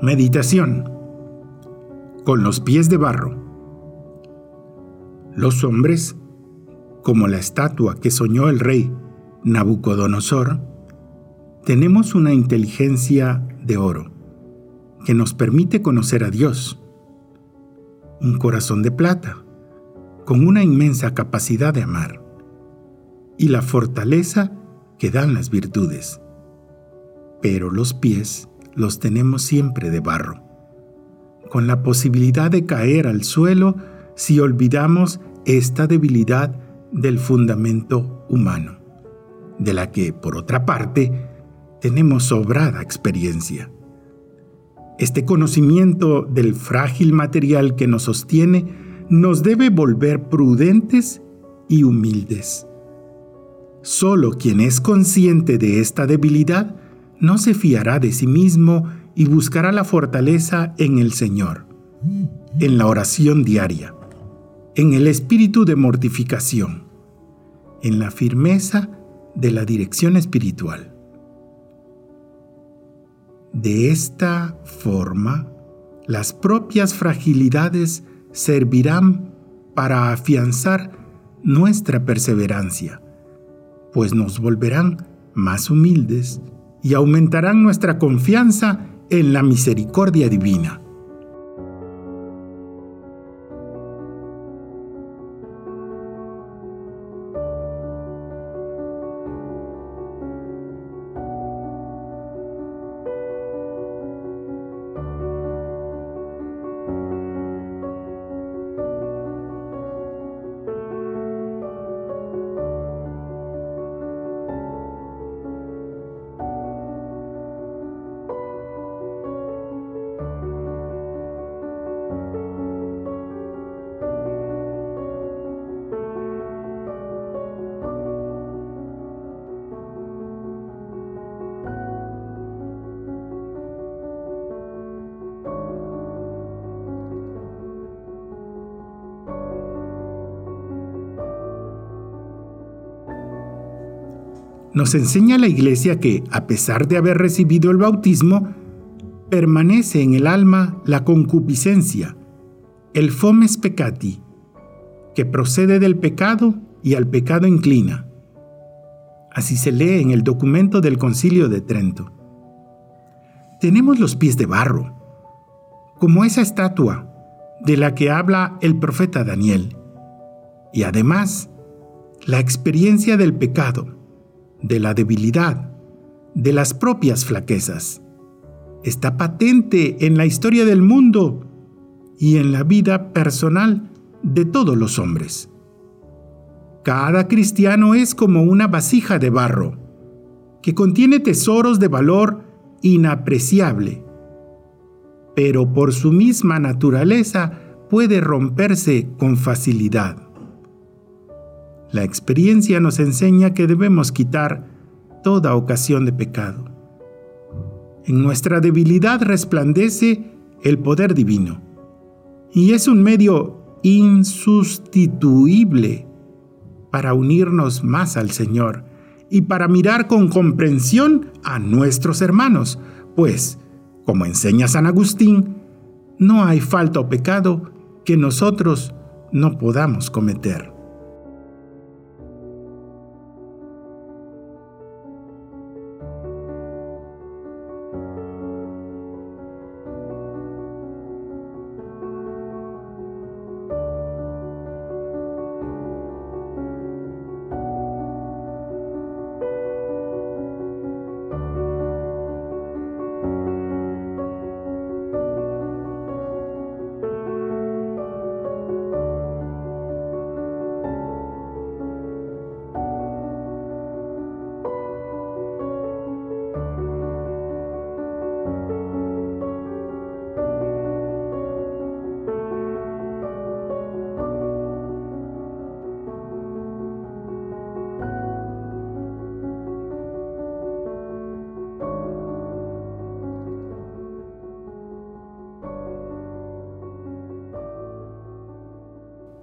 Meditación. Con los pies de barro. Los hombres, como la estatua que soñó el rey Nabucodonosor, tenemos una inteligencia de oro que nos permite conocer a Dios. Un corazón de plata, con una inmensa capacidad de amar. Y la fortaleza que dan las virtudes. Pero los pies los tenemos siempre de barro, con la posibilidad de caer al suelo si olvidamos esta debilidad del fundamento humano, de la que, por otra parte, tenemos sobrada experiencia. Este conocimiento del frágil material que nos sostiene nos debe volver prudentes y humildes. Solo quien es consciente de esta debilidad no se fiará de sí mismo y buscará la fortaleza en el Señor, en la oración diaria, en el espíritu de mortificación, en la firmeza de la dirección espiritual. De esta forma, las propias fragilidades servirán para afianzar nuestra perseverancia, pues nos volverán más humildes y aumentarán nuestra confianza en la misericordia divina. Nos enseña la Iglesia que, a pesar de haber recibido el bautismo, permanece en el alma la concupiscencia, el fomes peccati, que procede del pecado y al pecado inclina. Así se lee en el documento del Concilio de Trento. Tenemos los pies de barro, como esa estatua de la que habla el profeta Daniel, y además la experiencia del pecado de la debilidad, de las propias flaquezas. Está patente en la historia del mundo y en la vida personal de todos los hombres. Cada cristiano es como una vasija de barro, que contiene tesoros de valor inapreciable, pero por su misma naturaleza puede romperse con facilidad. La experiencia nos enseña que debemos quitar toda ocasión de pecado. En nuestra debilidad resplandece el poder divino y es un medio insustituible para unirnos más al Señor y para mirar con comprensión a nuestros hermanos, pues, como enseña San Agustín, no hay falta o pecado que nosotros no podamos cometer.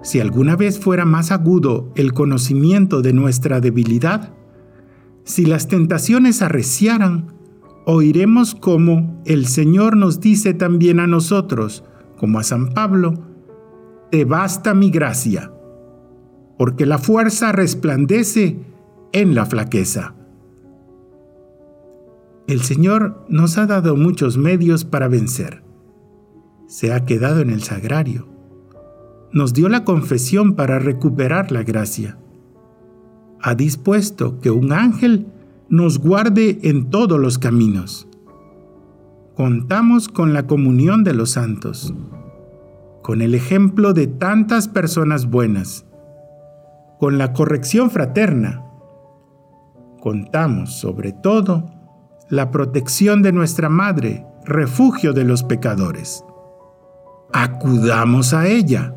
Si alguna vez fuera más agudo el conocimiento de nuestra debilidad, si las tentaciones arreciaran oiremos cómo el Señor nos dice también a nosotros, como a San Pablo, Te basta mi gracia, porque la fuerza resplandece en la flaqueza. El Señor nos ha dado muchos medios para vencer. Se ha quedado en el sagrario. Nos dio la confesión para recuperar la gracia. Ha dispuesto que un ángel nos guarde en todos los caminos. Contamos con la comunión de los santos, con el ejemplo de tantas personas buenas, con la corrección fraterna. Contamos, sobre todo, la protección de nuestra Madre, refugio de los pecadores. Acudamos a ella